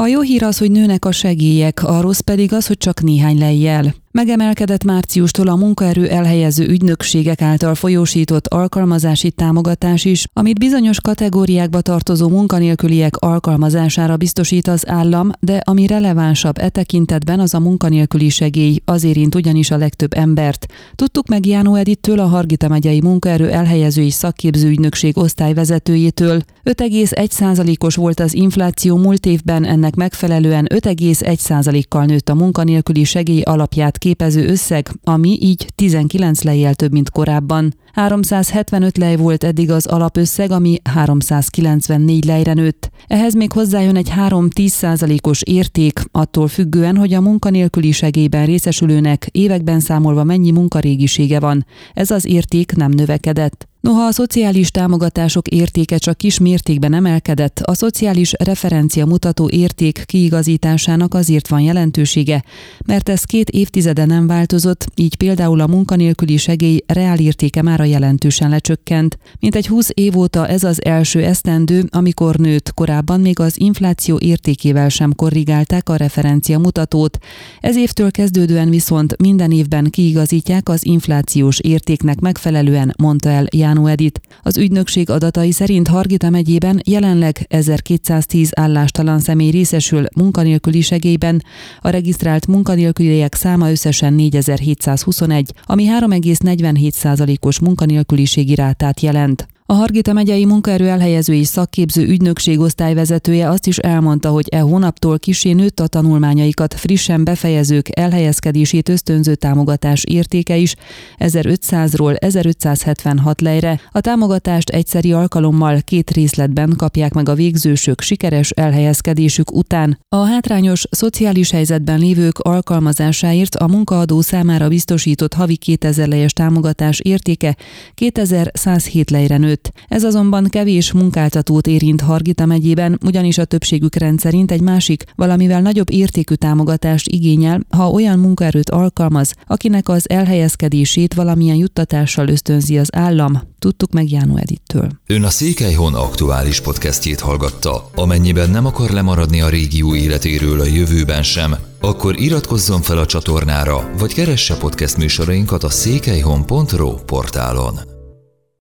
A jó hír az, hogy nőnek a segélyek, a rossz pedig az, hogy csak néhány lejjel. Megemelkedett márciustól a munkaerő elhelyező ügynökségek által folyósított alkalmazási támogatás is, amit bizonyos kategóriákba tartozó munkanélküliek alkalmazására biztosít az állam, de ami relevánsabb e tekintetben az a munkanélküli segély, az érint ugyanis a legtöbb embert. Tudtuk meg Jánó Edittől, a Hargita megyei munkaerő elhelyező és szakképző ügynökség osztályvezetőjétől. 5,1%-os volt az infláció múlt évben, ennek megfelelően 5,1%-kal nőtt a munkanélküli segély alapját képező összeg, ami így 19 lejjel több, mint korábban. 375 lej volt eddig az alapösszeg, ami 394 lejre nőtt. Ehhez még hozzájön egy 3-10% os érték, attól függően, hogy a munkanélküli segélyben részesülőnek években számolva mennyi munkarégisége van. Ez az érték nem növekedett. Noha a szociális támogatások értéke csak kis mértékben emelkedett, a szociális referencia mutató érték kiigazításának azért van jelentősége, mert ez két évtizede nem változott, így például a munkanélküli segély reálértéke már a jelentősen lecsökkent. Mint egy 20 év óta ez az első esztendő, amikor nőtt, korábban még az infláció értékével sem korrigálták a referencia mutatót. Ez évtől kezdődően viszont minden évben kiigazítják az inflációs értéknek megfelelően, mondta el Ján Jánó Edit. Az ügynökség adatai szerint Hargita megyében jelenleg 1210 állástalan személy részesül munkanélküli segélyben, a regisztrált munkanélküliek száma összesen 4721, ami 3,47%-os munkanélküliségi rátát jelent. A Hargita megyei munkaerő elhelyező és szakképző ügynökség osztályvezetője azt is elmondta, hogy e hónaptól kisé nőtt a tanulmányaikat frissen befejezők elhelyezkedését ösztönző támogatás értéke is 1500-ról 1576 lejre. A támogatást egyszeri alkalommal két részletben kapják meg a végzősök sikeres elhelyezkedésük után. A hátrányos szociális helyzetben lévők alkalmazásáért a munkaadó számára biztosított havi 2000 lejes támogatás értéke 2107 lejre nőtt előtt. Ez azonban kevés munkáltatót érint Hargita megyében, ugyanis a többségük rendszerint egy másik, valamivel nagyobb értékű támogatást igényel, ha olyan munkaerőt alkalmaz, akinek az elhelyezkedését valamilyen juttatással ösztönzi az állam, tudtuk meg Jánó Edittől. Ön a Székelyhon aktuális podcastjét hallgatta. Amennyiben nem akar lemaradni a régió életéről a jövőben sem, akkor iratkozzon fel a csatornára, vagy keresse podcast műsorainkat a székelyhon.pro portálon.